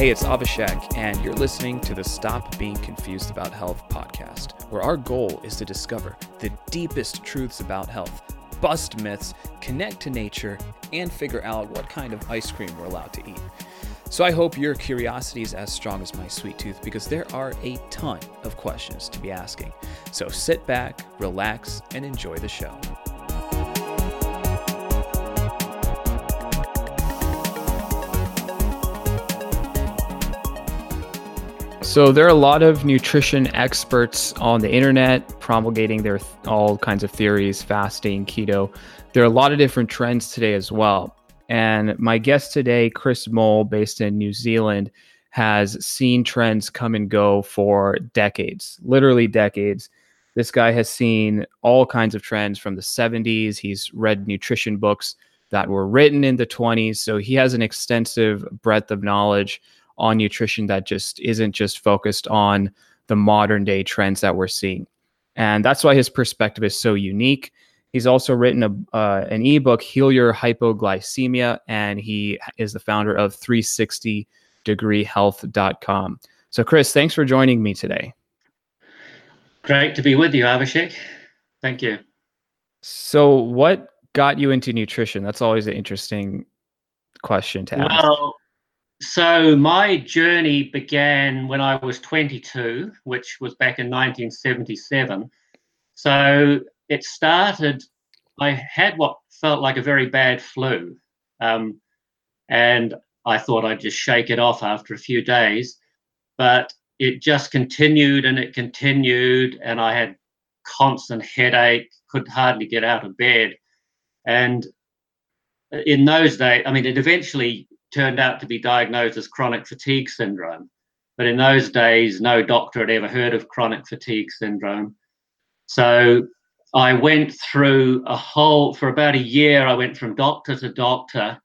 Hey, it's Avishek, and you're listening to the Stop Being Confused About Health podcast, where our goal is to discover the deepest truths about health, bust myths, connect to nature, and figure out what kind of ice cream we're allowed to eat. So I hope your curiosity is as strong as my sweet tooth because there are a ton of questions to be asking. So sit back, relax, and enjoy the show. So there are a lot of nutrition experts on the internet promulgating their all kinds of theories, fasting, keto. There are a lot of different trends today as well. And my guest today, Chris Mole, based in New Zealand, has seen trends come and go for decades, literally decades. This guy has seen all kinds of trends from the 70s. He's read nutrition books that were written in the 20s. So he has an extensive breadth of knowledge on nutrition that just isn't just focused on the modern day trends that we're seeing. And that's why his perspective is so unique. He's also written a, uh, an ebook, Heal Your Hypoglycemia, and he is the founder of 360degreehealth.com. So, Chris, thanks for joining me today. Great to be with you, Avishek. Thank you. So, what got you into nutrition? That's always an interesting question to ask. Well, so my journey began when I was 22, which was back in 1977. So it started, I had what felt like a very bad flu. Um, and I thought I'd just shake it off after a few days. But it just continued and it continued. And I had constant headache, could hardly get out of bed. And in those days, I mean, it eventually turned out to be diagnosed as chronic fatigue syndrome. But in those days, no doctor had ever heard of chronic fatigue syndrome. So I went through a whole, for about a year, I went from doctor to doctor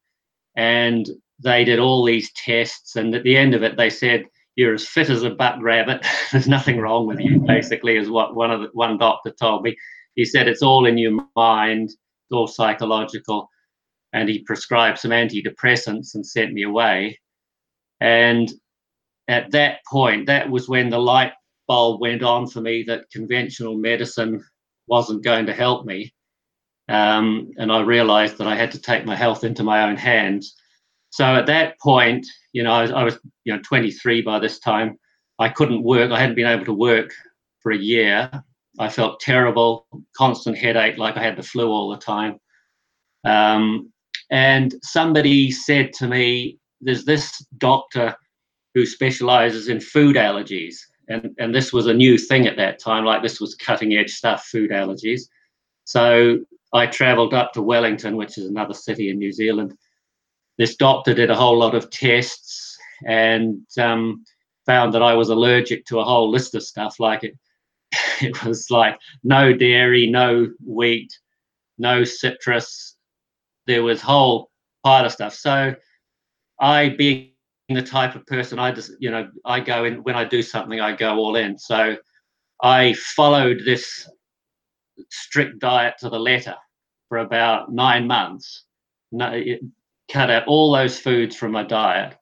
and they did all these tests. And at the end of it, they said, You're as fit as a butt rabbit. There's nothing wrong with you, basically, is what one of the, one doctor told me. He said, It's all in your mind, it's all psychological and he prescribed some antidepressants and sent me away. And at that point, that was when the light bulb went on for me that conventional medicine wasn't going to help me. Um, and I realized that I had to take my health into my own hands. So at that point, you know, I was, I was, you know 23 by this time. I couldn't work. I hadn't been able to work for a year. I felt terrible, constant headache, like I had the flu all the time. Um, and somebody said to me, there's this doctor who specializes in food allergies. And, and this was a new thing at that time, like this was cutting edge stuff, food allergies. So I traveled up to Wellington, which is another city in New Zealand. This doctor did a whole lot of tests and um, found that I was allergic to a whole list of stuff. Like it, it was like no dairy, no wheat, no citrus, there was whole pile of stuff. So I being the type of person I just you know I go in when I do something I go all in. So I followed this strict diet to the letter for about nine months. No, it cut out all those foods from my diet.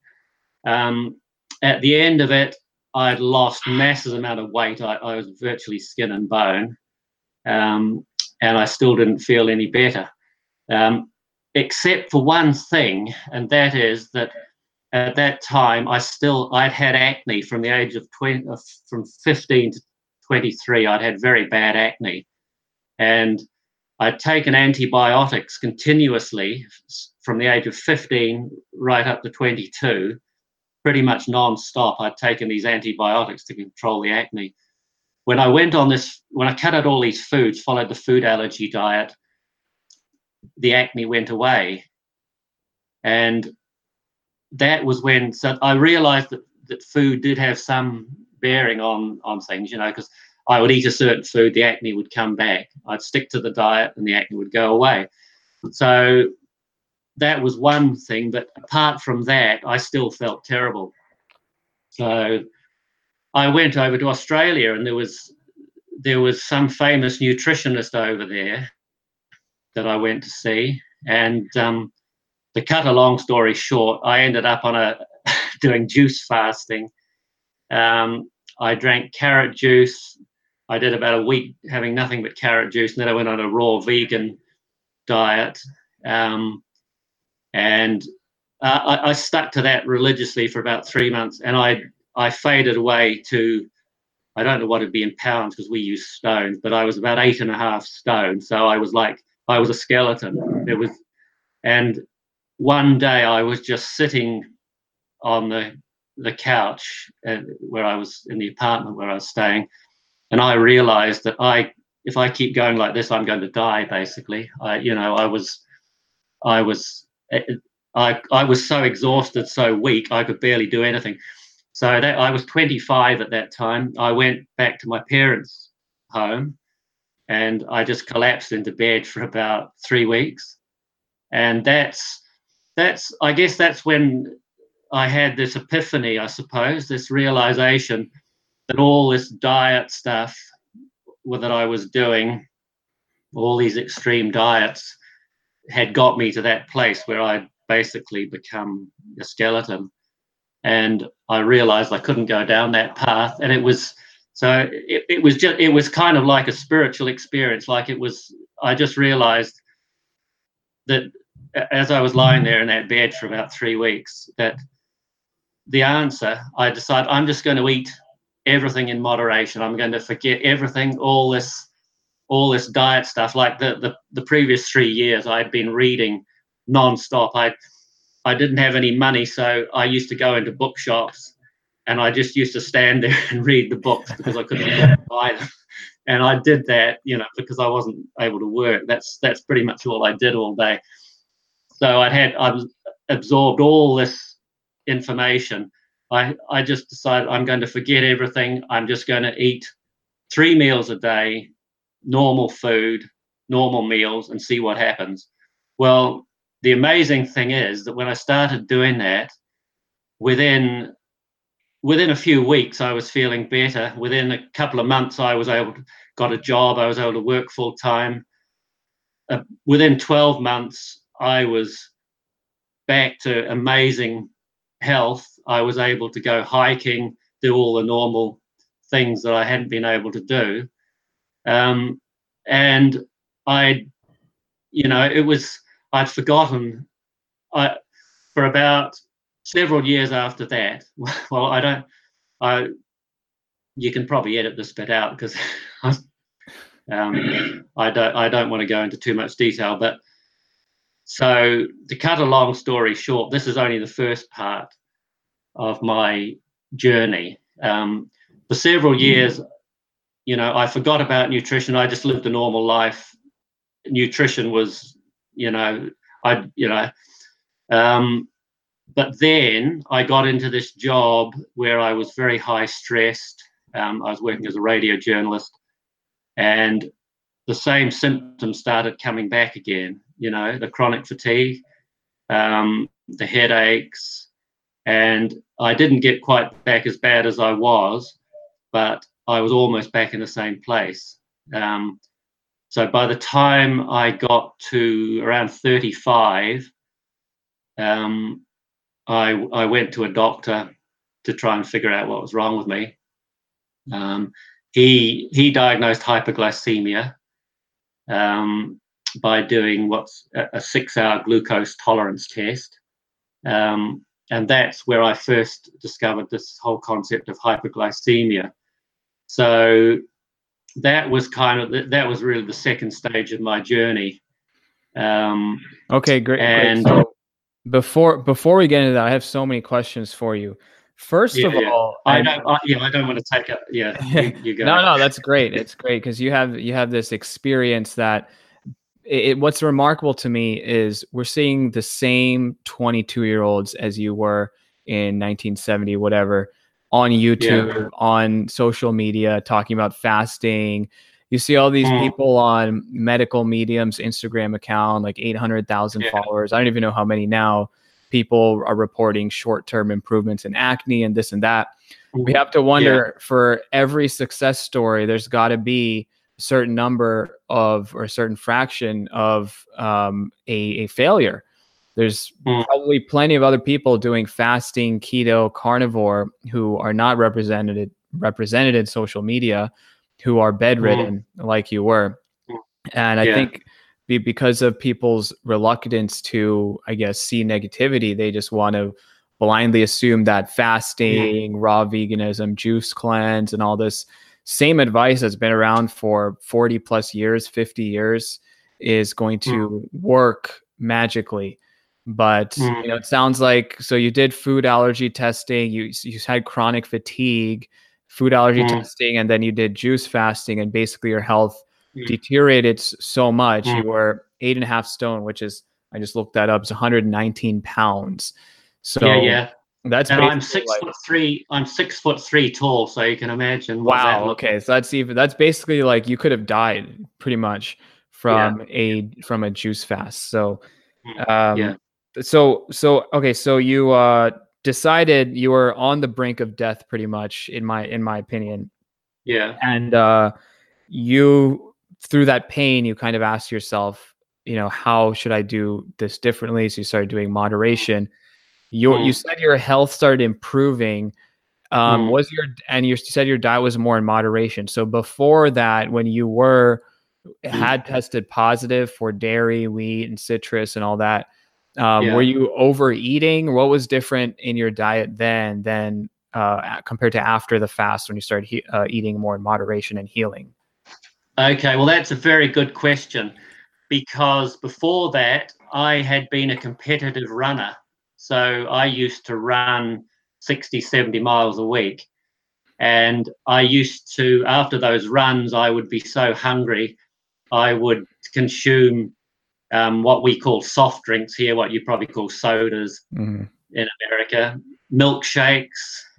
Um, at the end of it, I'd lost massive amount of weight. I, I was virtually skin and bone, um, and I still didn't feel any better. Um, except for one thing, and that is that at that time I still I'd had acne from the age of 20 from 15 to 23 I'd had very bad acne. And I'd taken antibiotics continuously from the age of 15 right up to 22 pretty much non-stop. I'd taken these antibiotics to control the acne. When I went on this when I cut out all these foods followed the food allergy diet the acne went away. And that was when so I realized that, that food did have some bearing on on things, you know, because I would eat a certain food, the acne would come back. I'd stick to the diet and the acne would go away. So that was one thing, but apart from that, I still felt terrible. So I went over to Australia and there was there was some famous nutritionist over there that I went to see. And um, to cut a long story short, I ended up on a, doing juice fasting. Um, I drank carrot juice. I did about a week having nothing but carrot juice, and then I went on a raw vegan diet. Um, and uh, I, I, stuck to that religiously for about three months, and I I faded away to I don't know what it'd be in pounds because we use stones, but I was about eight and a half stone. So I was like I was a skeleton. It was, and one day I was just sitting on the the couch uh, where I was in the apartment where I was staying, and I realized that I if I keep going like this, I'm going to die. Basically, I you know I was I was I, I was so exhausted, so weak, I could barely do anything. So that I was 25 at that time. I went back to my parents' home and I just collapsed into bed for about three weeks. And that's that's I guess that's when I had this epiphany, I suppose, this realization that all this diet stuff that I was doing, all these extreme diets, had got me to that place where I'd basically become a skeleton. And I realized I couldn't go down that path. And it was so it, it was just it was kind of like a spiritual experience. Like it was I just realized that as I was lying there in that bed for about three weeks, that the answer, I decided I'm just going to eat everything in moderation. I'm going to forget everything, all this, all this diet stuff. Like the the, the previous three years, I'd been reading nonstop. I I didn't have any money, so I used to go into bookshops and I just used to stand there and read the books because I couldn't buy them. And I did that, you know, because I wasn't able to work. That's that's pretty much all I did all day. So I'd had I absorbed all this information. I I just decided I'm going to forget everything. I'm just going to eat three meals a day, normal food, normal meals, and see what happens. Well, the amazing thing is that when I started doing that, within within a few weeks I was feeling better. Within a couple of months I was able to got a job. I was able to work full time. Uh, within 12 months I was back to amazing health. I was able to go hiking, do all the normal things that I hadn't been able to do. Um, and I, you know, it was I'd forgotten. I for about several years after that. Well, I don't. I you can probably edit this bit out because um, I don't. I don't want to go into too much detail. But so to cut a long story short, this is only the first part of my journey. Um, for several years, you know, I forgot about nutrition. I just lived a normal life. Nutrition was you know, I, you know, um, but then I got into this job where I was very high stressed. Um, I was working as a radio journalist, and the same symptoms started coming back again. You know, the chronic fatigue, um, the headaches, and I didn't get quite back as bad as I was, but I was almost back in the same place. Um, so by the time I got to around 35, um, I, I went to a doctor to try and figure out what was wrong with me. Um, he he diagnosed hypoglycemia um, by doing what's a, a six-hour glucose tolerance test, um, and that's where I first discovered this whole concept of hypoglycemia. So that was kind of that was really the second stage of my journey. Um, okay, great. And great. So before before we get into that, I have so many questions for you. First yeah, of yeah. all, I don't. I, yeah, I don't want to take it. Yeah, you, you go. no, no, that's great. It's great because you have you have this experience that. It, what's remarkable to me is we're seeing the same 22 year olds as you were in 1970, whatever, on YouTube, yeah. on social media, talking about fasting. You see all these mm. people on Medical Medium's Instagram account, like 800,000 yeah. followers. I don't even know how many now. People are reporting short term improvements in acne and this and that. We mm-hmm. have to wonder yeah. for every success story, there's got to be a certain number of or a certain fraction of um, a, a failure. there's mm. probably plenty of other people doing fasting, keto, carnivore who are not represented represented in social media, who are bedridden mm. like you were. Hmm. And I yeah. think because of people's reluctance to, I guess, see negativity, they just want to blindly assume that fasting, mm. raw veganism, juice cleanse, and all this same advice that's been around for 40 plus years, 50 years is going to mm. work magically. But mm. you know, it sounds like so you did food allergy testing, you you had chronic fatigue, food allergy mm. testing, and then you did juice fasting, and basically your health mm. deteriorated so much. You mm. were eight and a half stone, which is I just looked that up, it's 119 pounds. So yeah, yeah. That's and I'm six like, foot three. I'm six foot three tall, so you can imagine. wow. Okay, so that's even that's basically like you could have died pretty much from a from a juice fast. So, um, yeah. So so okay, so you uh decided you were on the brink of death, pretty much in my in my opinion. Yeah. And uh, you through that pain, you kind of asked yourself, you know, how should I do this differently? So you started doing moderation. Your mm. you said your health started improving. Um, mm. Was your and you said your diet was more in moderation. So before that, when you were mm. had tested positive for dairy, wheat, and citrus and all that, um, yeah. were you overeating? What was different in your diet then than uh, compared to after the fast when you started he- uh, eating more in moderation and healing? Okay, well, that's a very good question because before that, I had been a competitive runner. So I used to run 60, 70 miles a week. And I used to, after those runs, I would be so hungry, I would consume um, what we call soft drinks here, what you probably call sodas mm-hmm. in America, milkshakes,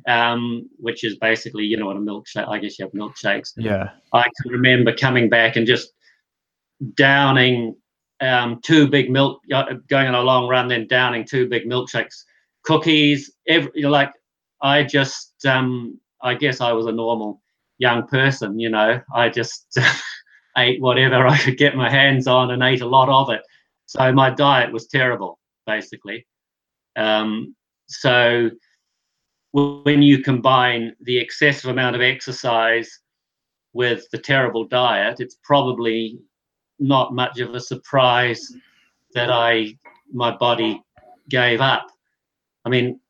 um, which is basically, you know what a milkshake, I guess you have milkshakes. Yeah. I can remember coming back and just downing um, two big milk, uh, going on a long run, then downing two big milkshakes, cookies. Every, like I just, um, I guess I was a normal young person. You know, I just ate whatever I could get my hands on and ate a lot of it. So my diet was terrible, basically. Um, so when you combine the excessive amount of exercise with the terrible diet, it's probably not much of a surprise that I my body gave up. I mean,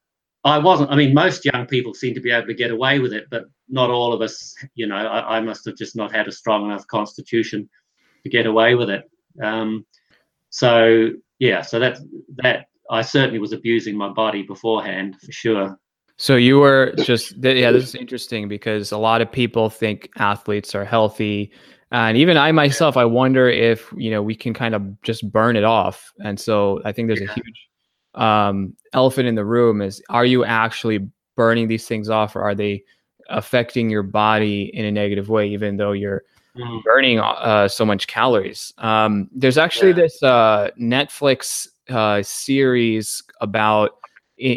I wasn't. I mean, most young people seem to be able to get away with it, but not all of us. You know, I, I must have just not had a strong enough constitution to get away with it. Um, so yeah, so that that I certainly was abusing my body beforehand for sure. So you were just yeah, this is interesting because a lot of people think athletes are healthy and even I myself, I wonder if you know we can kind of just burn it off. And so I think there's yeah. a huge um, elephant in the room: is are you actually burning these things off, or are they affecting your body in a negative way, even though you're mm. burning uh, so much calories? Um, there's actually yeah. this uh, Netflix uh, series about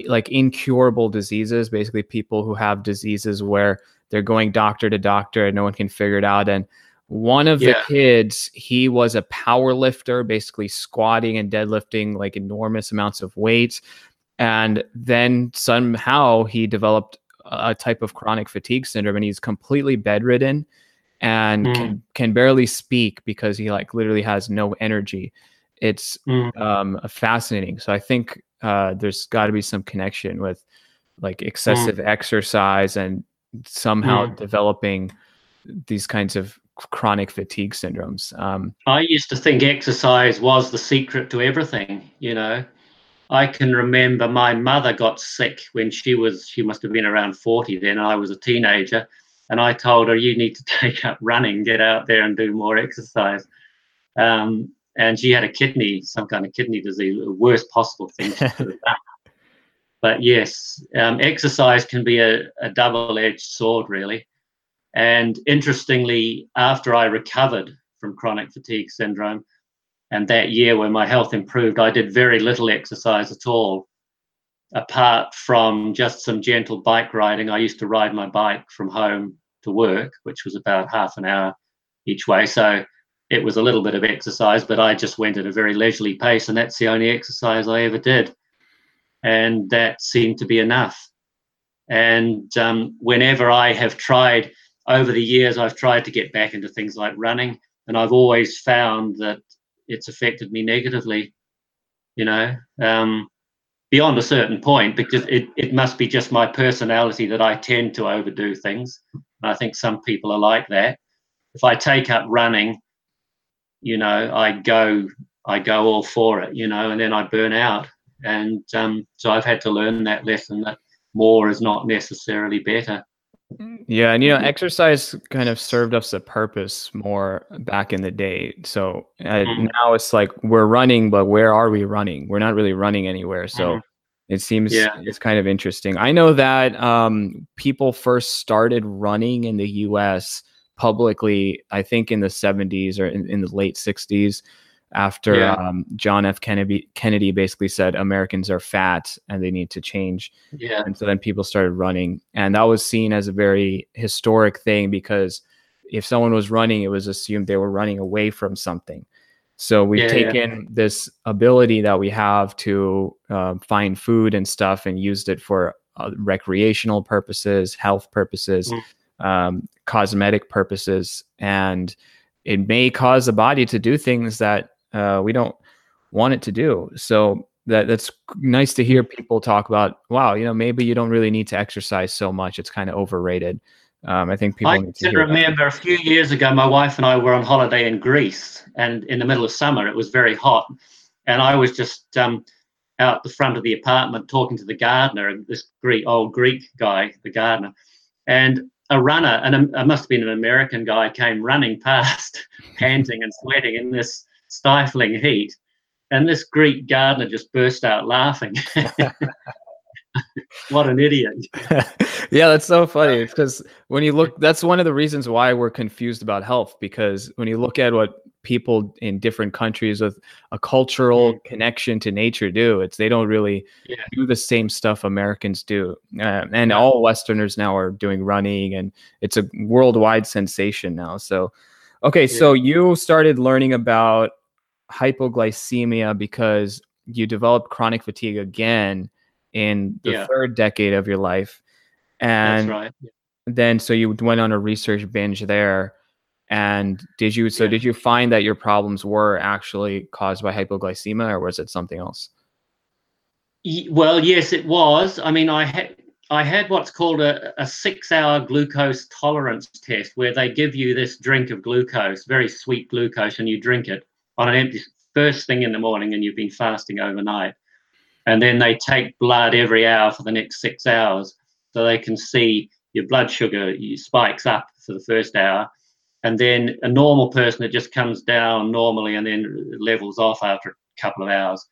like incurable diseases, basically people who have diseases where they're going doctor to doctor and no one can figure it out and one of yeah. the kids, he was a power lifter, basically squatting and deadlifting like enormous amounts of weight. And then somehow he developed a type of chronic fatigue syndrome and he's completely bedridden and mm. can, can barely speak because he like literally has no energy. It's mm. um, fascinating. So I think uh, there's got to be some connection with like mm. excessive mm. exercise and somehow mm. developing these kinds of chronic fatigue syndromes. Um, I used to think exercise was the secret to everything. You know, I can remember my mother got sick when she was she must have been around forty then. I was a teenager, and I told her you need to take up running, get out there and do more exercise. Um, and she had a kidney, some kind of kidney disease, the worst possible thing But yes, um, exercise can be a, a double-edged sword, really. And interestingly, after I recovered from chronic fatigue syndrome, and that year when my health improved, I did very little exercise at all, apart from just some gentle bike riding. I used to ride my bike from home to work, which was about half an hour each way. So it was a little bit of exercise, but I just went at a very leisurely pace, and that's the only exercise I ever did. And that seemed to be enough. And um, whenever I have tried over the years, I've tried to get back into things like running, and I've always found that it's affected me negatively. You know, um, beyond a certain point, because it, it must be just my personality that I tend to overdo things. And I think some people are like that. If I take up running, you know, I go I go all for it, you know, and then I burn out. And um, so I've had to learn that lesson that more is not necessarily better. Yeah, and you know, exercise kind of served us a purpose more back in the day. So uh, mm-hmm. now it's like we're running, but where are we running? We're not really running anywhere. So mm-hmm. it seems yeah. it's kind of interesting. I know that um, people first started running in the U.S. publicly, I think, in the 70s or in, in the late 60s after yeah. um, John F. Kennedy Kennedy basically said Americans are fat and they need to change. Yeah. And so then people started running, and that was seen as a very historic thing because if someone was running, it was assumed they were running away from something. So we've yeah, taken yeah. this ability that we have to uh, find food and stuff and used it for uh, recreational purposes, health purposes, mm. um, cosmetic purposes, and it may cause the body to do things that uh, we don't want it to do. So that that's nice to hear people talk about. Wow, you know, maybe you don't really need to exercise so much. It's kind of overrated. Um, I think people. I can remember that. a few years ago, my wife and I were on holiday in Greece, and in the middle of summer, it was very hot, and I was just um, out the front of the apartment talking to the gardener, this Greek old Greek guy, the gardener, and a runner, and it must have been an American guy, came running past, panting and sweating in this stifling heat. And this Greek gardener just burst out laughing. what an idiot. yeah, that's so funny because when you look, that's one of the reasons why we're confused about health because when you look at what people in different countries with a cultural mm. connection to nature do, it's they don't really yeah. do the same stuff Americans do. Uh, and yeah. all Westerners now are doing running and it's a worldwide sensation now. So, okay, yeah. so you started learning about hypoglycemia because you developed chronic fatigue again in the yeah. third decade of your life. And right. then so you went on a research binge there. And did you so yeah. did you find that your problems were actually caused by hypoglycemia or was it something else? Well, yes, it was. I mean, I had I had what's called a, a six hour glucose tolerance test where they give you this drink of glucose, very sweet glucose, and you drink it on an empty first thing in the morning and you've been fasting overnight. And then they take blood every hour for the next six hours so they can see your blood sugar spikes up for the first hour. And then a normal person, it just comes down normally and then levels off after a couple of hours.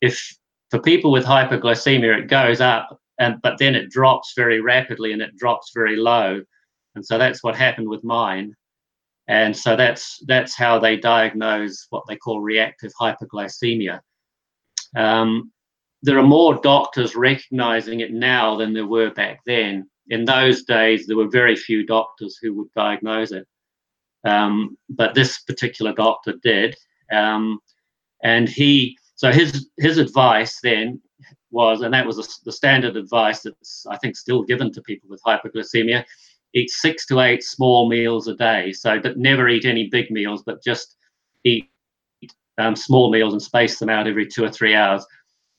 If for people with hypoglycemia, it goes up, and but then it drops very rapidly and it drops very low. And so that's what happened with mine and so that's that's how they diagnose what they call reactive hypoglycemia. Um, there are more doctors recognizing it now than there were back then. In those days, there were very few doctors who would diagnose it, um, but this particular doctor did, um, and he. So his his advice then was, and that was a, the standard advice that's I think still given to people with hypoglycemia, eat six to eight small meals a day. So, but never eat any big meals, but just eat um, small meals and space them out every two or three hours.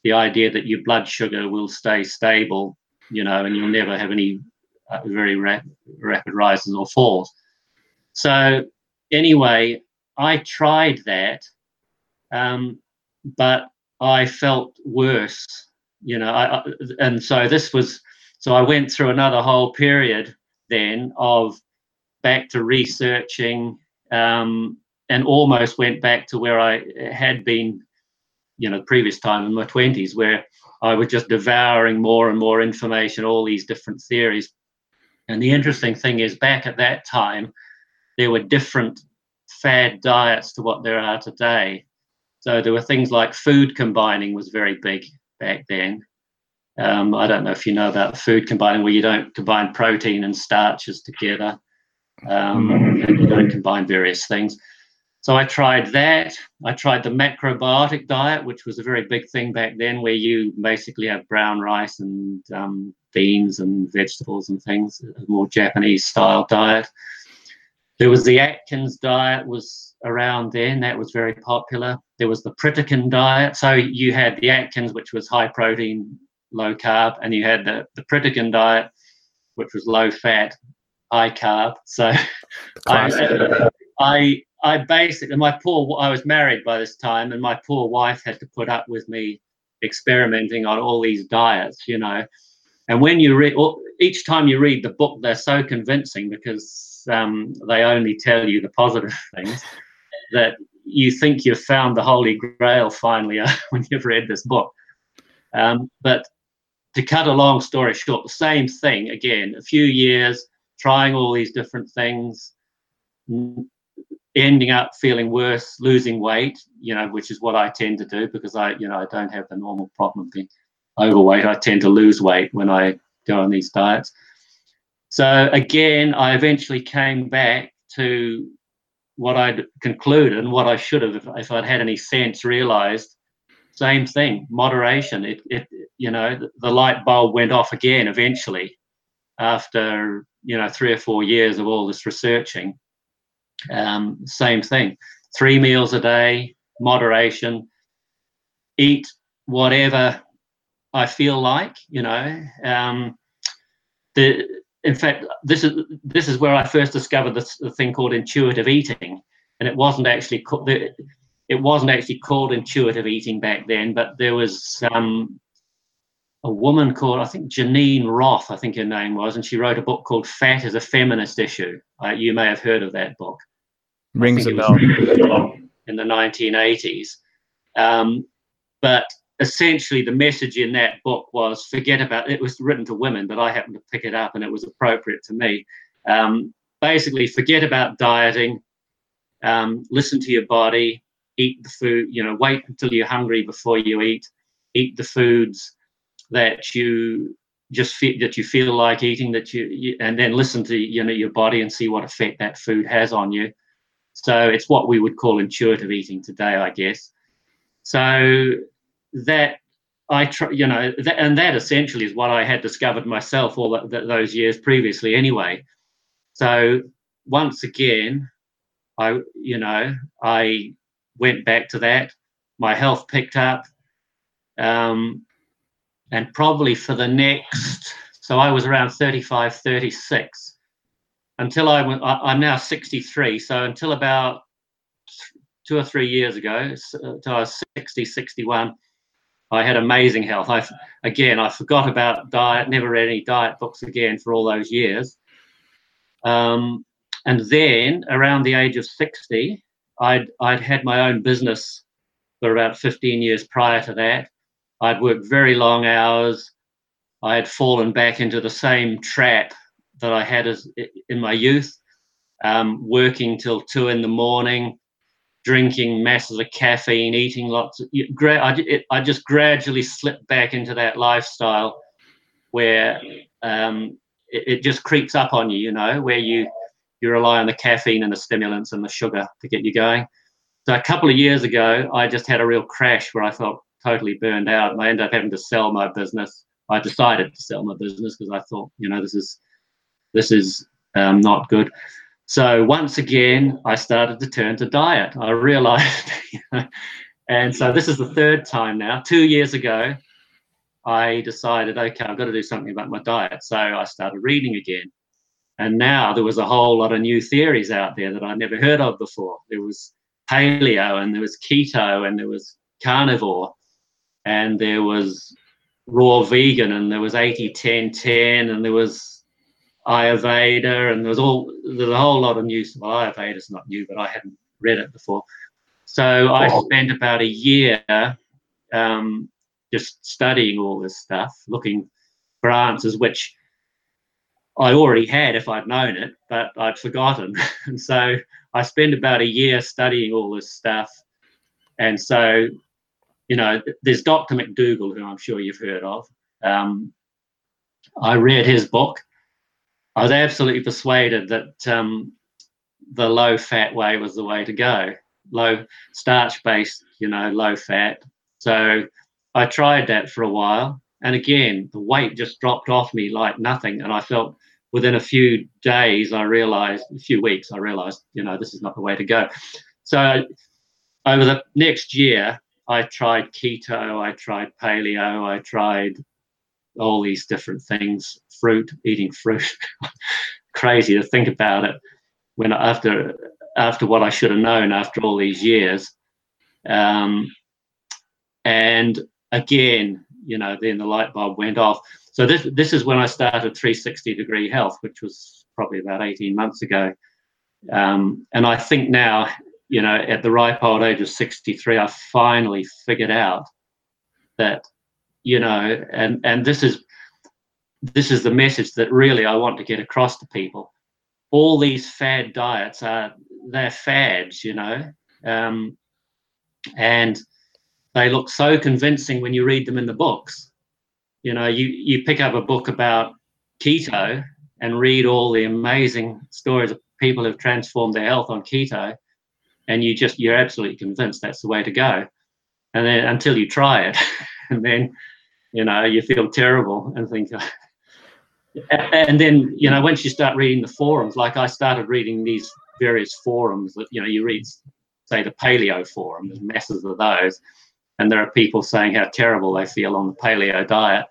The idea that your blood sugar will stay stable, you know, and you'll never have any uh, very rap- rapid rises or falls. So, anyway, I tried that, um, but I felt worse, you know. I, and so this was, so I went through another whole period then of back to researching um, and almost went back to where I had been, you know, previous time in my 20s, where I was just devouring more and more information, all these different theories. And the interesting thing is, back at that time, there were different fad diets to what there are today. So there were things like food combining was very big back then. Um, I don't know if you know about food combining, where you don't combine protein and starches together, um, and you don't combine various things. So I tried that. I tried the macrobiotic diet, which was a very big thing back then, where you basically have brown rice and um, beans and vegetables and things, a more Japanese style diet. There was the Atkins diet was around then, that was very popular. There was the Pritikin diet. So you had the Atkins, which was high protein, low carb, and you had the, the Pritikin diet, which was low fat, high carb. So I, I I basically my poor I was married by this time, and my poor wife had to put up with me experimenting on all these diets, you know. And when you read each time you read the book, they're so convincing because um, they only tell you the positive things that you think you've found the holy grail finally uh, when you've read this book. Um, but to cut a long story short, the same thing again, a few years trying all these different things, ending up feeling worse, losing weight, you know, which is what I tend to do because I, you know, I don't have the normal problem of being overweight. I tend to lose weight when I go on these diets. So again, I eventually came back to what I'd concluded and what I should have, if, if I'd had any sense, realized. Same thing, moderation. It, it, you know, the, the light bulb went off again eventually after you know three or four years of all this researching um, same thing three meals a day moderation eat whatever i feel like you know um, the in fact this is this is where i first discovered this the thing called intuitive eating and it wasn't actually it wasn't actually called intuitive eating back then but there was um, a woman called, I think Geneen Roth, I think her name was, and she wrote a book called Fat Is a Feminist Issue. Uh, you may have heard of that book. Rings a bell. In the 1980s. Um, but essentially, the message in that book was forget about it, was written to women, but I happened to pick it up and it was appropriate to me. Um, basically, forget about dieting, um, listen to your body, eat the food, you know, wait until you're hungry before you eat, eat the foods that you just feel that you feel like eating that you, you, and then listen to you know your body and see what effect that food has on you so it's what we would call intuitive eating today i guess so that i try you know that, and that essentially is what i had discovered myself all that, that, those years previously anyway. So once again i you know i went back to that. My health picked up um, and probably for the next so i was around 35 36 until i went i'm now 63 so until about two or three years ago until i was 60 61 i had amazing health. I again i forgot about diet never read any diet books again for all those years. Um, and then around the age of 60 i'd i'd had my own business for about 15 years prior to that. I'd worked very long hours. I had fallen back into the same trap that I had as in my youth, um, working till two in the morning, drinking masses of caffeine, eating lots. Of, I, it, I just gradually slipped back into that lifestyle where um, it, it just creeps up on you, you know, where you you rely on the caffeine and the stimulants and the sugar to get you going. So a couple of years ago, I just had a real crash where I felt totally burned out and I ended up having to sell my business. I decided to sell my business because I thought, you know, this is this is um, not good. So once again, I started to turn to diet. I realized, and so this is the third time now. Two years ago, I decided, okay, I've got to do something about my diet. So I started reading again. And now there was a whole lot of new theories out there that I'd never heard of before. There was paleo and there was keto and there was carnivore and there was raw vegan and there was 80 10 10 and there was ayurveda and there's all there's a whole lot of new well ayurveda's not new but i hadn't read it before so i spent about a year um, just studying all this stuff looking for answers which i already had if i'd known it but i'd forgotten and so i spent about a year studying all this stuff and so you know, there's Dr. McDougall, who I'm sure you've heard of. Um, I read his book. I was absolutely persuaded that um, the low fat way was the way to go. low starch based, you know, low fat. So I tried that for a while. And again, the weight just dropped off me like nothing. And I felt within a few days, I realized, a few weeks, I realized, you know, this is not the way to go. So over the next year, I tried keto, I tried paleo, I tried all these different things, fruit, eating fruit. Crazy to think about it when after after what I should have known after all these years. Um, and again, you know, then the light bulb went off. So this this is when I started 360 degree health, which was probably about 18 months ago. Um, and I think now, you know, at the ripe old age of 63, I finally figured out that, you know, and and this is this is the message that really I want to get across to people. All these fad diets are they're fads, you know, um, and they look so convincing when you read them in the books. You know, you you pick up a book about keto and read all the amazing stories of people who've transformed their health on keto, and you just you're absolutely convinced that's the way to go. And then until you try it, and then you know you feel terrible and think. and then you know once you start reading the forums, like I started reading these various forums that you know you read, say the paleo forum, there's masses of those, and there are people saying how terrible they feel on the paleo diet.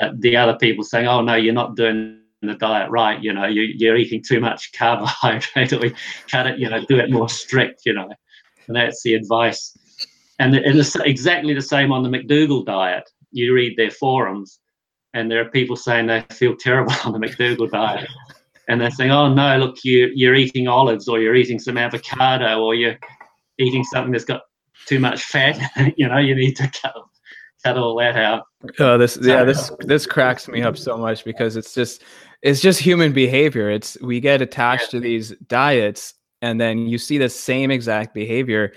Uh, the other people saying, "Oh no, you're not doing the diet right. You know, you, you're eating too much carbohydrate. or cut it. You know, do it more strict. You know." And that's the advice. And it's exactly the same on the McDougall diet. You read their forums, and there are people saying they feel terrible on the McDougall diet and they're saying, "Oh no, look, you you're eating olives, or you're eating some avocado, or you're eating something that's got too much fat. you know, you need to cut cut all that out." Oh, this yeah, this this cracks me up so much because it's just it's just human behavior. It's we get attached yeah. to these diets, and then you see the same exact behavior.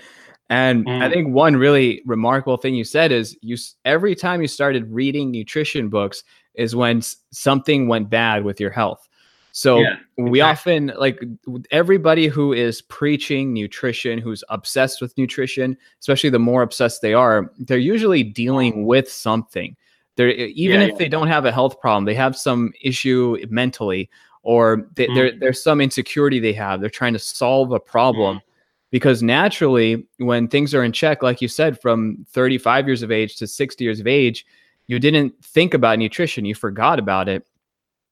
And mm. I think one really remarkable thing you said is you every time you started reading nutrition books is when something went bad with your health. So yeah, we often like everybody who is preaching nutrition, who's obsessed with nutrition, especially the more obsessed they are, they're usually dealing with something. They're even yeah, if yeah. they don't have a health problem, they have some issue mentally, or they, mm. there's some insecurity they have. They're trying to solve a problem. Mm. Because naturally, when things are in check, like you said, from 35 years of age to 60 years of age, you didn't think about nutrition, you forgot about it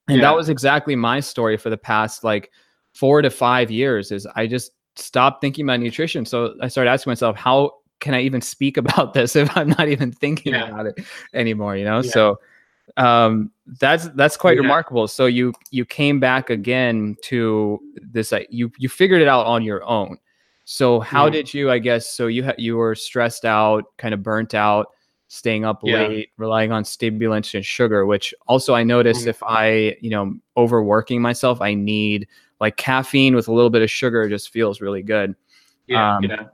and yeah. that was exactly my story for the past like four to five years is I just stopped thinking about nutrition. So I started asking myself, how can I even speak about this if I'm not even thinking yeah. about it anymore? You know? Yeah. So um that's that's quite yeah. remarkable so you you came back again to this like you you figured it out on your own so how did you i guess so you ha- you were stressed out kind of burnt out staying up yeah. late, relying on stimulants and sugar, which also I notice mm-hmm. if I, you know, overworking myself, I need like caffeine with a little bit of sugar just feels really good. Yeah. Um, yeah.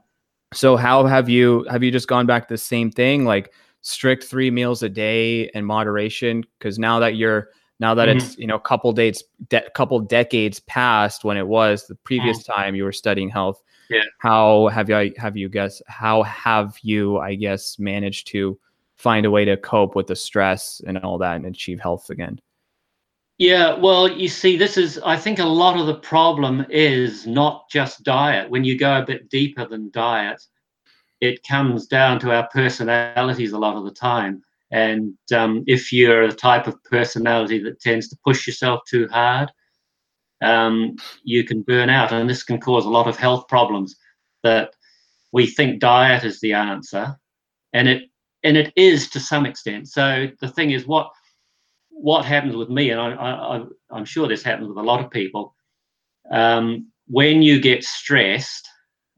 So how have you have you just gone back to the same thing like strict 3 meals a day and moderation cuz now that you're now that mm-hmm. it's you know a couple dates de- couple decades past when it was the previous mm-hmm. time you were studying health yeah how have you have you guess how have you i guess managed to find a way to cope with the stress and all that and achieve health again? Yeah, well, you see, this is, I think a lot of the problem is not just diet. When you go a bit deeper than diet, it comes down to our personalities a lot of the time. And um, if you're the type of personality that tends to push yourself too hard, um, you can burn out. And this can cause a lot of health problems that we think diet is the answer. And it and it is to some extent. So the thing is, what what happens with me, and I, am sure this happens with a lot of people, um, when you get stressed,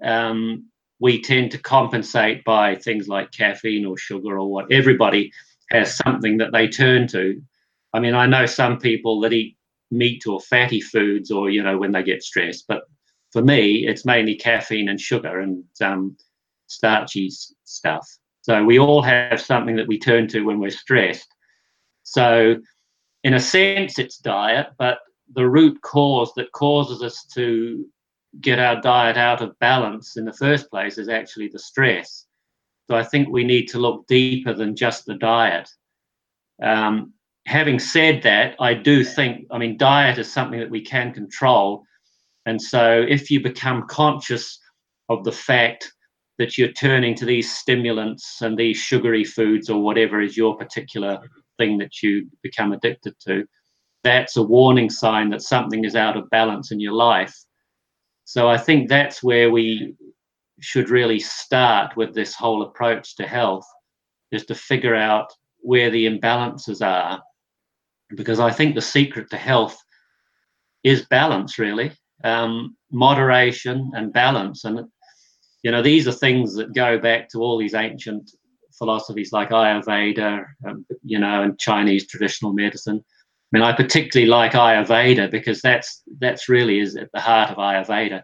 um, we tend to compensate by things like caffeine or sugar or what. Everybody has something that they turn to. I mean, I know some people that eat meat or fatty foods, or you know, when they get stressed. But for me, it's mainly caffeine and sugar and um, starchy stuff. So we all have something that we turn to when we're stressed. So, in a sense, it's diet, but the root cause that causes us to get our diet out of balance in the first place is actually the stress. So I think we need to look deeper than just the diet. Um, having said that, I do think, I mean, diet is something that we can control. And so if you become conscious of the fact that you're turning to these stimulants and these sugary foods or whatever is your particular thing that you become addicted to, that's a warning sign that something is out of balance in your life. So I think that's where we should really start with this whole approach to health is to figure out where the imbalances are because I think the secret to health is balance, really, um, moderation and balance. And, you know, these are things that go back to all these ancient philosophies like Ayurveda, um, you know, and Chinese traditional medicine. I mean, I particularly like Ayurveda because that's that's really is at the heart of Ayurveda,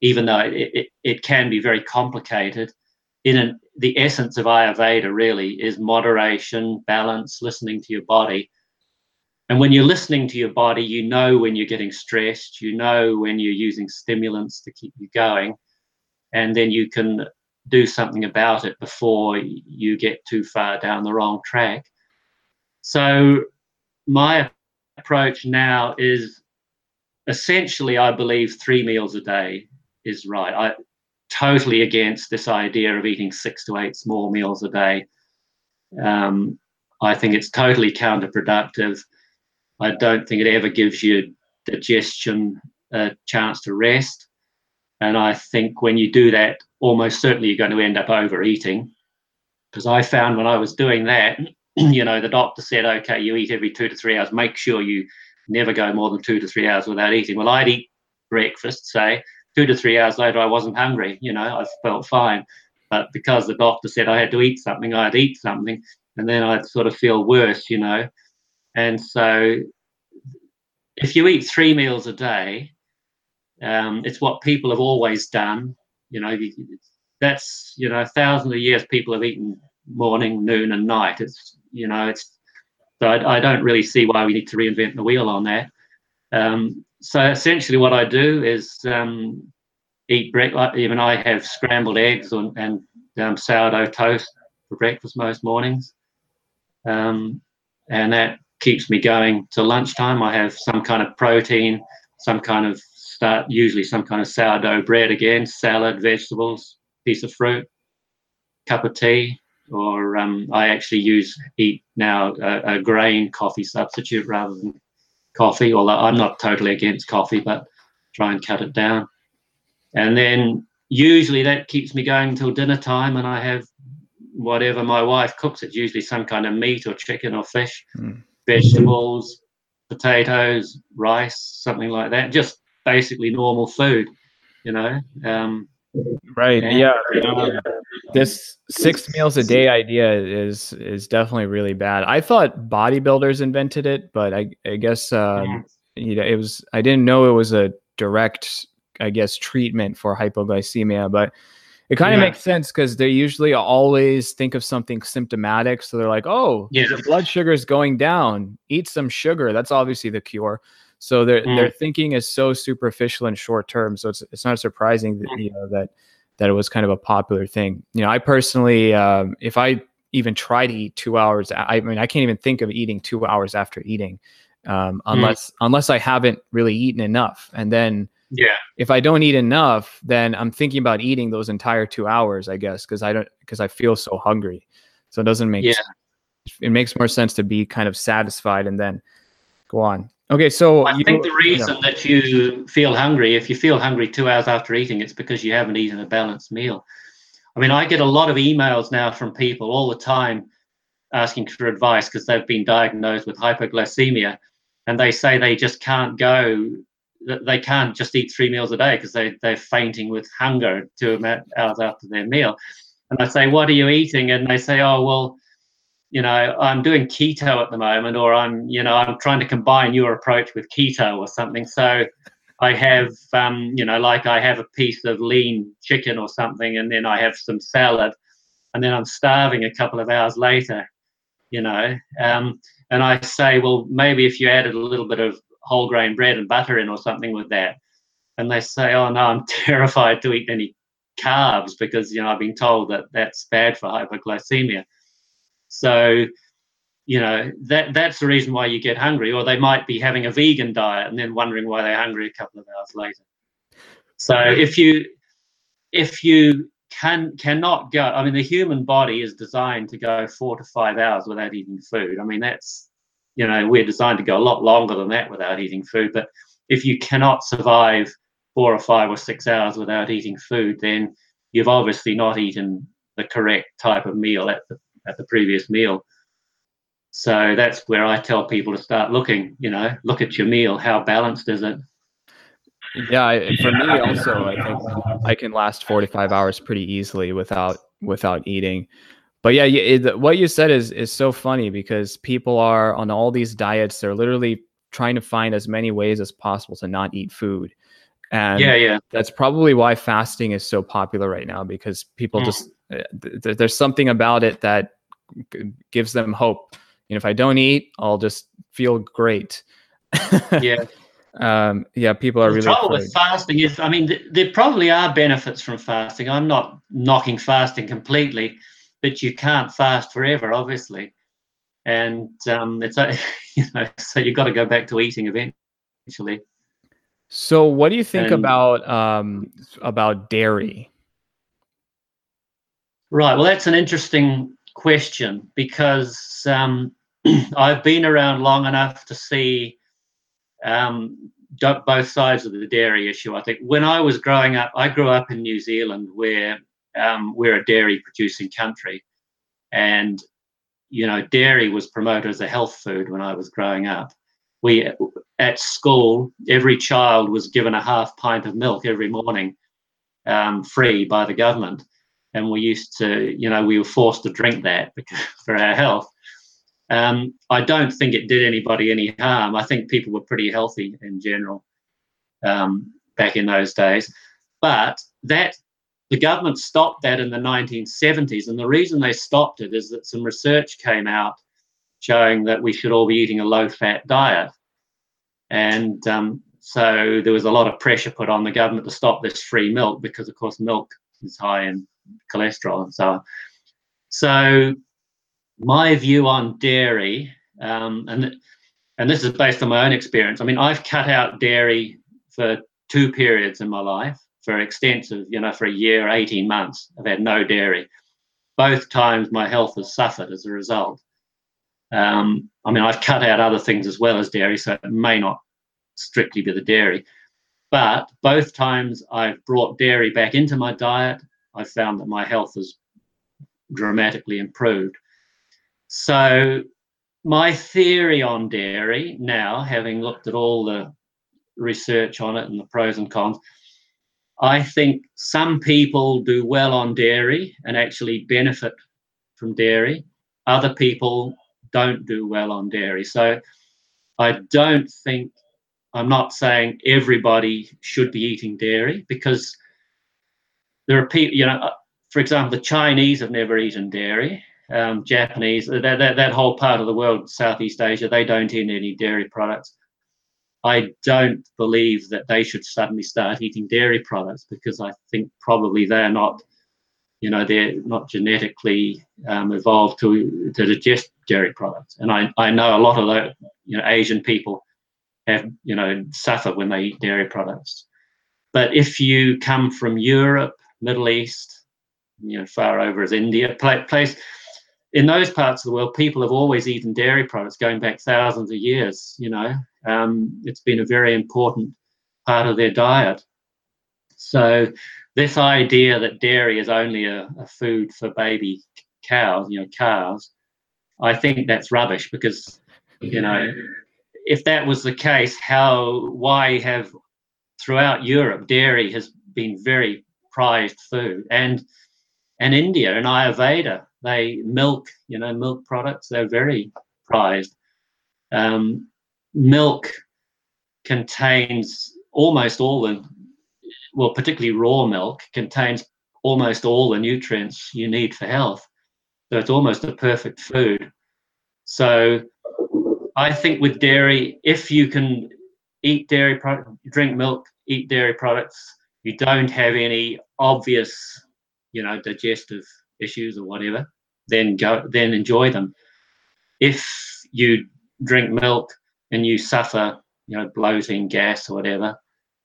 even though it, it, it can be very complicated. In an, the essence of Ayurveda really is moderation, balance, listening to your body, and when you're listening to your body, you know when you're getting stressed, you know when you're using stimulants to keep you going, and then you can do something about it before you get too far down the wrong track. So, my approach now is essentially, I believe, three meals a day is right. I totally against this idea of eating six to eight small meals a day. Um, I think it's totally counterproductive. I don't think it ever gives you digestion a chance to rest. And I think when you do that, almost certainly you're going to end up overeating. Because I found when I was doing that, you know, the doctor said, okay, you eat every two to three hours. Make sure you never go more than two to three hours without eating. Well, I'd eat breakfast, say, two to three hours later, I wasn't hungry. You know, I felt fine. But because the doctor said I had to eat something, I'd eat something. And then I'd sort of feel worse, you know. And so, if you eat three meals a day, um, it's what people have always done. You know, that's you know, thousands of years people have eaten morning, noon, and night. It's you know, it's so I, I don't really see why we need to reinvent the wheel on that. Um, so essentially, what I do is um, eat breakfast. Even I have scrambled eggs and, and um, sourdough toast for breakfast most mornings, um, and that keeps me going till lunchtime. I have some kind of protein, some kind of start, usually some kind of sourdough bread again, salad, vegetables, piece of fruit, cup of tea, or um, I actually use eat now a, a, grain coffee substitute rather than coffee. Although I'm not totally against coffee, but try and cut it down. And then usually that keeps me going until dinner time, and I have whatever my wife cooks. It's usually some kind of meat or chicken or fish. Mm vegetables, potatoes, rice, something like that. Just basically normal food, you know. Um, right. And, yeah. Um, this six meals a day idea is is definitely really bad. I thought bodybuilders invented it, but I I guess um, you know it was. I didn't know it was a direct, I guess, treatment for hypoglycemia, but it kind of yeah. makes sense because they usually always think of something symptomatic. So they're like, oh, yeah. your blood sugar is going down. Eat some sugar. That's obviously the cure. So their mm. their thinking is so superficial and short term. So it's it's not surprising that mm. you know that that it was kind of a popular thing. You know, I personally, um, if I even try to eat two hours, I mean, I can't even think of eating two hours after eating, um, mm. unless mm. unless I haven't really eaten enough, and then yeah if i don't eat enough then i'm thinking about eating those entire two hours i guess because i don't because i feel so hungry so it doesn't make yeah. sense. it makes more sense to be kind of satisfied and then go on okay so i you, think the reason you know, that you feel hungry if you feel hungry two hours after eating it's because you haven't eaten a balanced meal i mean i get a lot of emails now from people all the time asking for advice because they've been diagnosed with hypoglycemia and they say they just can't go they can't just eat three meals a day because they, they're fainting with hunger two hours after their meal. And I say, What are you eating? And they say, Oh, well, you know, I'm doing keto at the moment, or I'm, you know, I'm trying to combine your approach with keto or something. So I have, um, you know, like I have a piece of lean chicken or something, and then I have some salad, and then I'm starving a couple of hours later, you know. Um, and I say, well, maybe if you added a little bit of whole grain bread and butter in or something with that. and they say, "Oh no, I'm terrified to eat any carbs because you know I've been told that that's bad for hypoglycemia." So, you know that that's the reason why you get hungry, or they might be having a vegan diet and then wondering why they're hungry a couple of hours later. So if you if you can cannot go, I mean, the human body is designed to go four to five hours without eating food. I mean, that's you know we're designed to go a lot longer than that without eating food. But if you cannot survive four or five or six hours without eating food, then you've obviously not eaten the correct type of meal at the at the previous meal. So that's where I tell people to start looking. You know, look at your meal. How balanced is it? Yeah, for me also, I think I can last 45 hours pretty easily without without eating. But yeah, it, what you said is is so funny because people are on all these diets. They're literally trying to find as many ways as possible to not eat food. And yeah, yeah, that's probably why fasting is so popular right now because people mm. just uh, th- there's something about it that g- gives them hope. You know, if I don't eat, I'll just feel great. yeah. Um, yeah, people are the really. trouble afraid. with fasting is, I mean, th- there probably are benefits from fasting. I'm not knocking fasting completely, but you can't fast forever, obviously, and um, it's a, you know, so you've got to go back to eating eventually. So, what do you think and, about um, about dairy? Right. Well, that's an interesting question because um, I've been around long enough to see um, both sides of the dairy issue. I think when I was growing up, I grew up in New Zealand, where um, we're a dairy producing country, and you know, dairy was promoted as a health food when I was growing up. We at school, every child was given a half pint of milk every morning, um, free by the government, and we used to, you know, we were forced to drink that because, for our health. Um, I don't think it did anybody any harm. I think people were pretty healthy in general um, back in those days. But that the government stopped that in the 1970s, and the reason they stopped it is that some research came out showing that we should all be eating a low-fat diet, and um, so there was a lot of pressure put on the government to stop this free milk because, of course, milk is high in cholesterol and so on. So my view on dairy, um, and and this is based on my own experience. I mean, I've cut out dairy for two periods in my life, for extensive, you know, for a year, eighteen months. I've had no dairy. Both times, my health has suffered as a result. Um, I mean, I've cut out other things as well as dairy, so it may not strictly be the dairy. But both times I've brought dairy back into my diet, I've found that my health has dramatically improved. So, my theory on dairy now, having looked at all the research on it and the pros and cons, I think some people do well on dairy and actually benefit from dairy. Other people don't do well on dairy. So, I don't think, I'm not saying everybody should be eating dairy because there are people, you know, for example, the Chinese have never eaten dairy um, Japanese, that, that, that whole part of the world, Southeast Asia, they don't eat any dairy products. I don't believe that they should suddenly start eating dairy products because I think probably they're not, you know, they're not genetically um, evolved to to digest dairy products. And I, I know a lot of the you know Asian people have you know suffer when they eat dairy products. But if you come from Europe, Middle East, you know, far over as India, place in those parts of the world, people have always eaten dairy products going back thousands of years. You know, um, it's been a very important part of their diet. So, this idea that dairy is only a, a food for baby cows, you know, calves, I think that's rubbish because, you know, if that was the case, how, why have throughout Europe dairy has been very prized food and and India and Ayurveda they milk, you know, milk products, they're very prized. Um, milk contains almost all the, well, particularly raw milk, contains almost all the nutrients you need for health. So it's almost a perfect food. So I think with dairy, if you can eat dairy product, drink milk, eat dairy products, you don't have any obvious, you know, digestive issues or whatever, then go, then enjoy them. If you drink milk and you suffer, you know, bloating, gas, or whatever,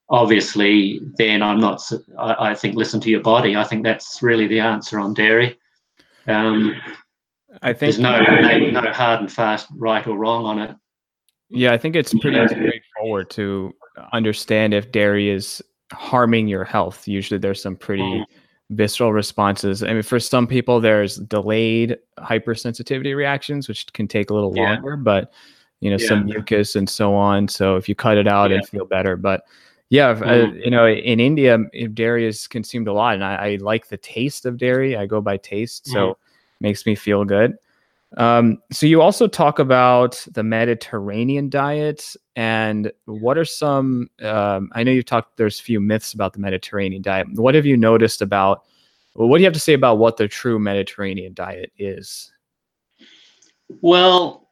obviously, then I'm not. I, I think listen to your body. I think that's really the answer on dairy. Um, I think there's no, no no hard and fast right or wrong on it. Yeah, I think it's pretty straightforward to understand if dairy is harming your health. Usually, there's some pretty mm. Visceral responses. I mean, for some people, there's delayed hypersensitivity reactions, which can take a little yeah. longer, but you know, yeah. some mucus and so on. So if you cut it out yeah. and feel better, but yeah, uh, mm. you know, in India, dairy is consumed a lot, and I, I, like the taste of dairy. I go by taste, so mm. makes me feel good. Um, so you also talk about the Mediterranean diet, and what are some? Um, I know you've talked. There's a few myths about the Mediterranean diet. What have you noticed about? Well, what do you have to say about what the true Mediterranean diet is? Well,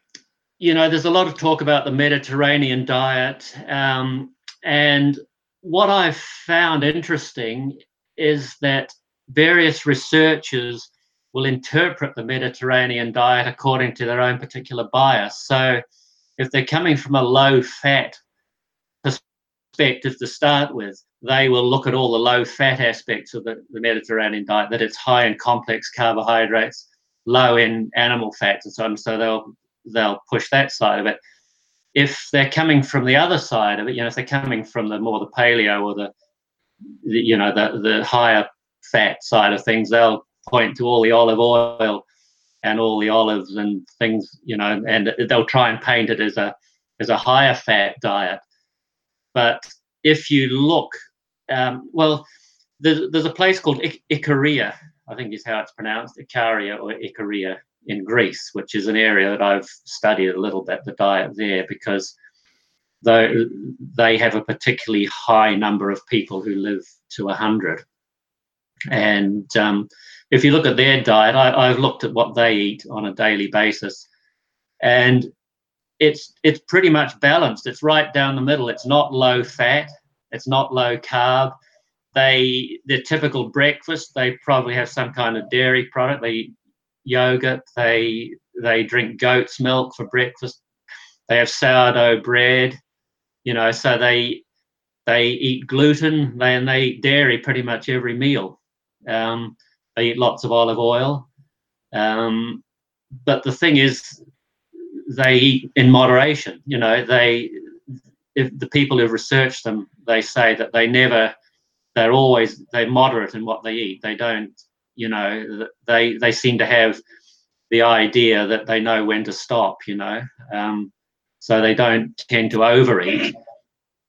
you know, there's a lot of talk about the Mediterranean diet. Um, and what I've found interesting is that various researchers will interpret the Mediterranean diet according to their own particular bias. So if they're coming from a low fat perspective to start with, they will look at all the low fat aspects of the, the Mediterranean diet, that it's high in complex carbohydrates, low in animal fats and so on. So they'll they'll push that side of it if they're coming from the other side of it, you know, if they're coming from the more the paleo or the, the you know, the the higher fat side of things, they'll point to all the olive oil and all the olives and things, you know, and they'll try and paint it as a as a higher fat diet. But if you look, um, well, there's, there's a place called Ikaria, I think is how it's pronounced, Ikaria or Ikaria, in Greece, which is an area that I've studied a little bit, the diet there, because they, they have a particularly high number of people who live to 100. And um, if you look at their diet, I, I've looked at what they eat on a daily basis, and it's it's pretty much balanced. It's right down the middle. It's not low fat. It's not low carb. They their typical breakfast. They probably have some kind of dairy product. They yogurt. They they drink goat's milk for breakfast. They have sourdough bread. You know, so they they eat gluten. They and they eat dairy pretty much every meal. Um, they eat lots of olive oil. Um, but the thing is, they eat in moderation. You know, they if the people who've researched them, they say that they never, they're always they're moderate in what they eat. They don't you know they they seem to have the idea that they know when to stop you know um, so they don't tend to overeat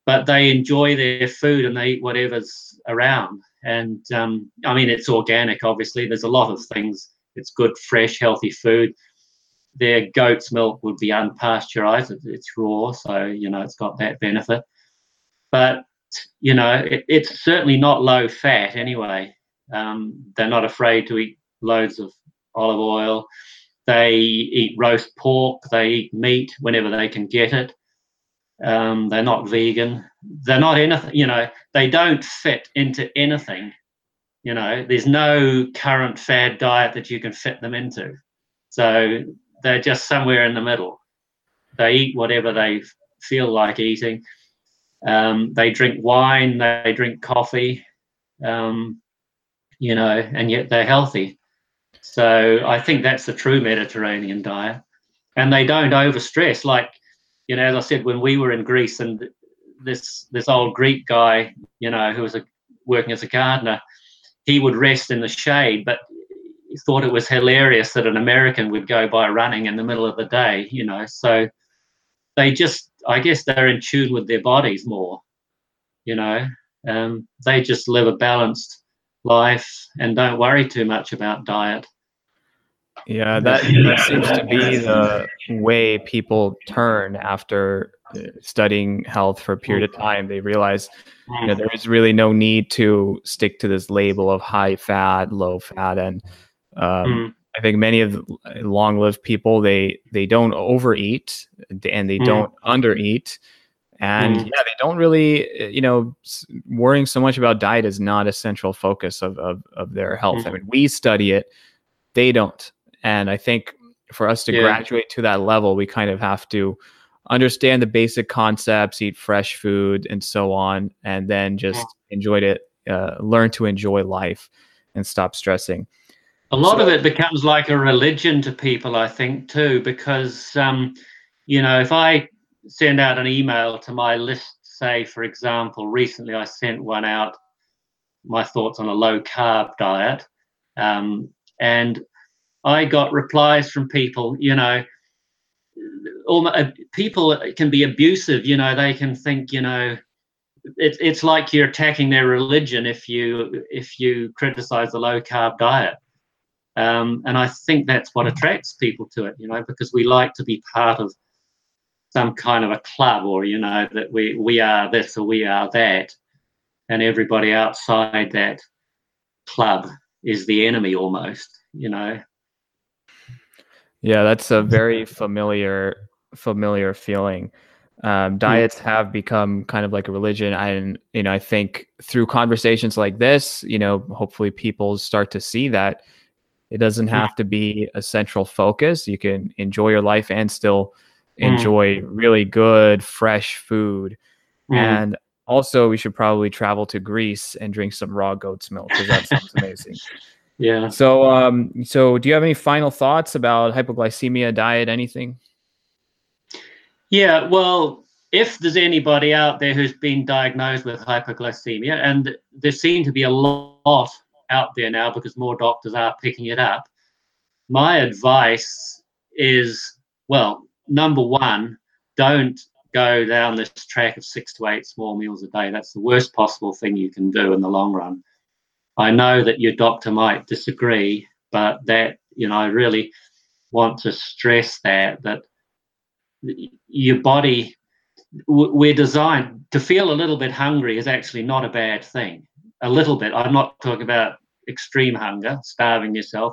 but they enjoy their food and they eat whatever's around and um, i mean it's organic obviously there's a lot of things it's good fresh healthy food their goat's milk would be unpasteurized it's raw so you know it's got that benefit but you know it, it's certainly not low fat anyway um, they're not afraid to eat loads of olive oil. They eat roast pork. They eat meat whenever they can get it. Um, they're not vegan. They're not anything. You know, they don't fit into anything. You know, there's no current fad diet that you can fit them into. So they're just somewhere in the middle. They eat whatever they feel like eating. Um, they drink wine. They drink coffee. Um, you know, and yet they're healthy. So I think that's the true Mediterranean diet. And they don't overstress. Like, you know, as I said, when we were in Greece and this this old Greek guy, you know, who was a, working as a gardener, he would rest in the shade, but he thought it was hilarious that an American would go by running in the middle of the day, you know. So they just, I guess, they're in tune with their bodies more, you know. Um, they just live a balanced life and don't worry too much about diet. Yeah, that, that seems to be the way people turn after uh, studying health for a period of time. They realize you know, there is really no need to stick to this label of high fat, low fat, and um, mm. I think many of the long-lived people they they don't overeat and they mm. don't undereat, and mm. yeah they don't really eh, you know worrying so much about diet is not a central focus of of, of their health mm. i mean we study it they don't and i think for us to yeah. graduate to that level we kind of have to understand the basic concepts eat fresh food and so on and then just yeah. enjoy it uh, learn to enjoy life and stop stressing a lot so, of it becomes like a religion to people i think too because um, you know if i send out an email to my list, say, for example, recently I sent one out, my thoughts on a low carb diet. Um, and I got replies from people, you know, uh, people can be abusive, you know, they can think, you know, it's it's like you're attacking their religion if you if you criticize the low carb diet. Um, and I think that's what attracts people to it, you know, because we like to be part of some kind of a club or you know that we we are this or we are that and everybody outside that club is the enemy almost you know yeah that's a very familiar familiar feeling um, diets have become kind of like a religion and you know i think through conversations like this you know hopefully people start to see that it doesn't have to be a central focus you can enjoy your life and still Mm. enjoy mm. really good fresh food mm. and also we should probably travel to greece and drink some raw goat's milk because that sounds amazing yeah so um so do you have any final thoughts about hypoglycemia diet anything yeah well if there's anybody out there who's been diagnosed with hypoglycemia and there seem to be a lot out there now because more doctors are picking it up my advice is well number one, don't go down this track of six to eight small meals a day. That's the worst possible thing you can do in the long run. I know that your doctor might disagree, but that, you know, I really want to stress that, that your body, we're designed to feel a little bit hungry is actually not a bad thing. A little bit. I'm not talking about extreme hunger, starving yourself,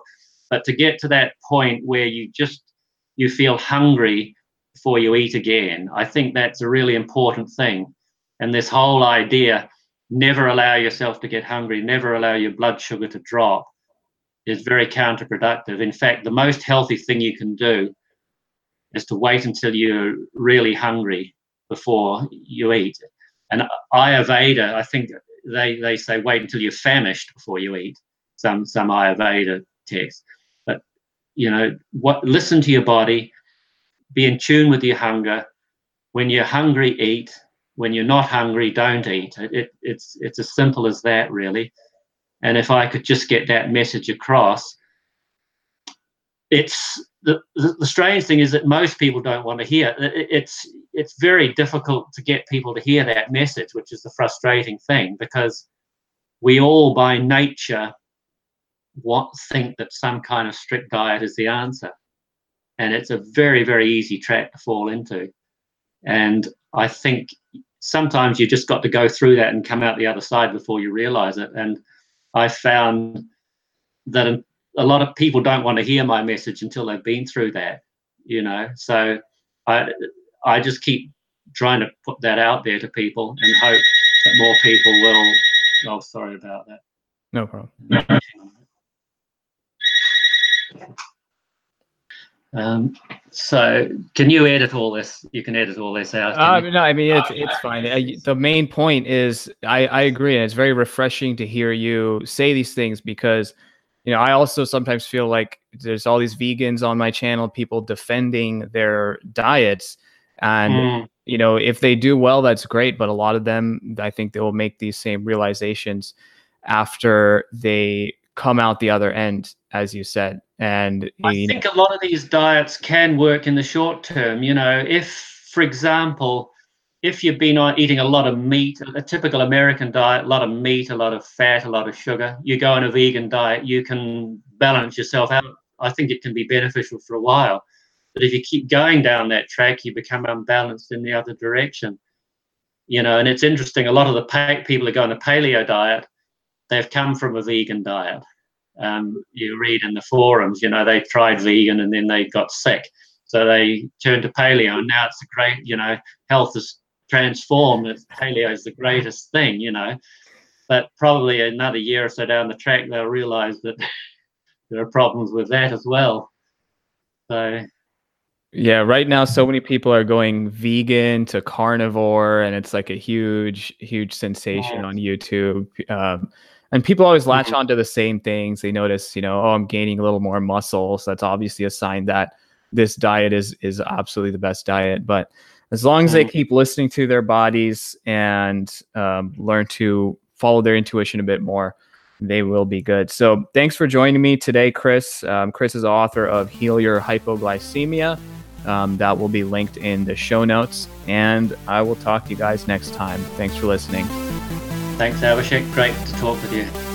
but to get to that point where you just you feel hungry before you eat again. I think that's a really important thing. And this whole idea never allow yourself to get hungry, never allow your blood sugar to drop is very counterproductive. In fact, the most healthy thing you can do is to wait until you're really hungry before you eat. And Ayurveda, I think they, they say wait until you're famished before you eat. Some some Ayurveda text but you know what listen to your body be in tune with your hunger when you're hungry eat when you're not hungry don't eat it, it, it's it's as simple as that really and if i could just get that message across it's the, the, strange thing is that most people don't want to hear it, it's it's very difficult to get people to hear that message which is the frustrating thing because we all by nature what think that some kind of strict diet is the answer. And it's a very, very easy trap to fall into. And I think sometimes you just got to go through that and come out the other side before you realize it. And I found that a lot of people don't want to hear my message until they've been through that, you know. So I I just keep trying to put that out there to people and hope that more people will. Oh, sorry about that. No problem. Um, so can you edit all this? You can edit all this out. Uh, no, I mean it's it's fine. the main point is I I agree, and it's very refreshing to hear you say these things because you know I also sometimes feel like there's all these vegans on my channel, people defending their diets, and mm. you know if they do well, that's great. But a lot of them, I think they will make these same realizations after they come out the other end, as you said. And I think know, a lot of these diets can work in the short term. You know, if, for example, if you've been eating a lot of meat, a typical American diet, a lot of meat, a lot of fat, a lot of sugar, you go on a vegan diet, you can balance yourself out. I think it can be beneficial for a while. But if you keep going down that track, you become unbalanced in the other direction. You know, and it's interesting. A lot of the people are going on a paleo diet, they've come from a vegan diet. Um, you read in the forums, you know, they tried vegan and then they got sick. So they turned to paleo, and now it's a great, you know, health has transformed. Paleo is the greatest thing, you know. But probably another year or so down the track, they'll realize that there are problems with that as well. So yeah, right now so many people are going vegan to carnivore, and it's like a huge, huge sensation on YouTube. Um, and people always latch mm-hmm. onto the same things. They notice, you know, oh, I'm gaining a little more muscle, so that's obviously a sign that this diet is is absolutely the best diet. But as long as mm-hmm. they keep listening to their bodies and um, learn to follow their intuition a bit more, they will be good. So thanks for joining me today, Chris. Um, Chris is author of Heal Your Hypoglycemia. Um, that will be linked in the show notes. And I will talk to you guys next time. Thanks for listening. Thanks, Abhishek. Great to talk with you.